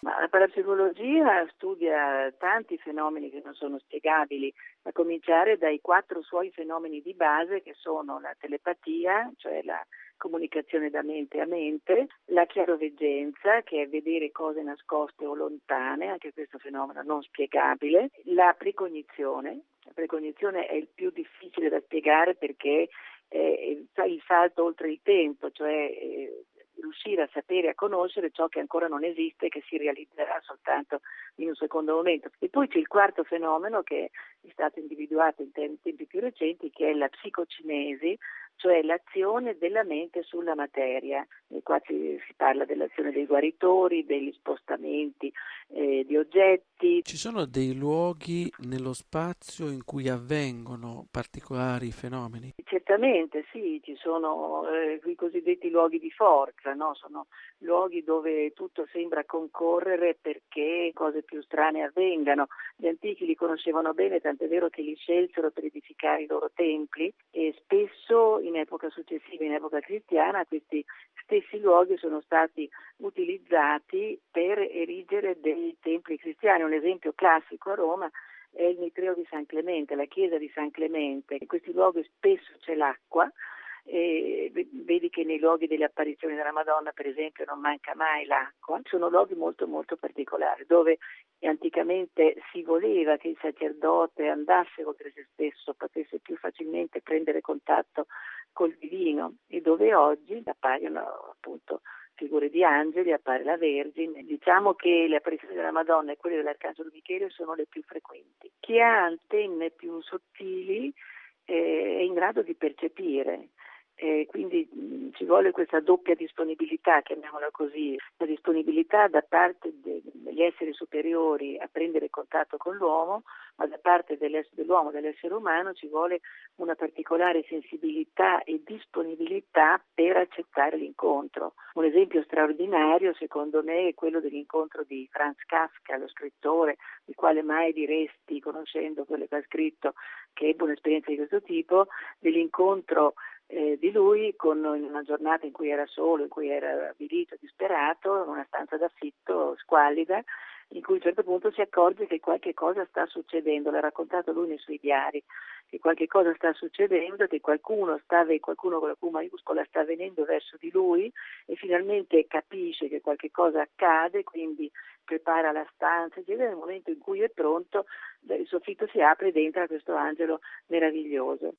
Ma la parapsicologia studia tanti fenomeni che non sono spiegabili, a cominciare dai quattro suoi fenomeni di base che sono la telepatia, cioè la comunicazione da mente a mente, la chiaroveggenza, che è vedere cose nascoste o lontane, anche questo fenomeno non spiegabile, la precognizione, la precognizione è il più difficile da spiegare perché è il salto oltre il tempo, cioè eh, riuscire a sapere, a conoscere ciò che ancora non esiste e che si realizzerà soltanto in un secondo momento. E poi c'è il quarto fenomeno che è stato individuato in tempi più recenti, che è la psicocinesi, cioè l'azione della mente sulla materia. E qua si, si, parla dell'azione dei guaritori, degli spostamenti eh, di oggetti. Ci sono dei luoghi nello spazio in cui avvengono particolari fenomeni? Certamente sì, ci sono eh, i cosiddetti luoghi di forza, no? sono luoghi dove tutto sembra concorrere perché cose più strane avvengano. Gli antichi li conoscevano bene, tant'è vero che li scelsero per edificare i loro templi e spesso in epoca successiva, in epoca cristiana, questi stessi luoghi sono stati utilizzati per erigere dei templi cristiani. Un esempio classico a Roma è il Mitreo di San Clemente, la chiesa di San Clemente. In questi luoghi spesso c'è l'acqua, e vedi che nei luoghi delle apparizioni della Madonna, per esempio, non manca mai l'acqua. Sono luoghi molto molto particolari dove anticamente si voleva che il sacerdote andasse oltre se stesso, potesse più facilmente prendere contatto col divino e dove oggi appaiono appunto figure di angeli, appare la Vergine. Diciamo che le apparizioni della Madonna e quelle dell'Arcangelo Michele sono le più frequenti. Chi ha antenne più sottili eh, è in grado di percepire eh, quindi ci vuole questa doppia disponibilità, chiamiamola così, la disponibilità da parte de- degli esseri superiori a prendere contatto con l'uomo, ma da parte dell'uomo, dell'essere umano, ci vuole una particolare sensibilità e disponibilità per accettare l'incontro. Un esempio straordinario, secondo me, è quello dell'incontro di Franz Kafka, lo scrittore, il quale mai diresti, conoscendo quello che ha scritto, che ebbe un'esperienza di questo tipo, dell'incontro eh, di lui con, una giornata in cui era solo, in cui era avvilito, disperato, in una stanza d'affitto squallida, in cui a un certo punto si accorge che qualche cosa sta succedendo, l'ha raccontato lui nei suoi diari, che qualche cosa sta succedendo, che qualcuno, sta, qualcuno con la Q maiuscola sta venendo verso di lui e finalmente capisce che qualche cosa accade, quindi prepara la stanza, e nel momento in cui è pronto il soffitto si apre ed entra questo angelo meraviglioso.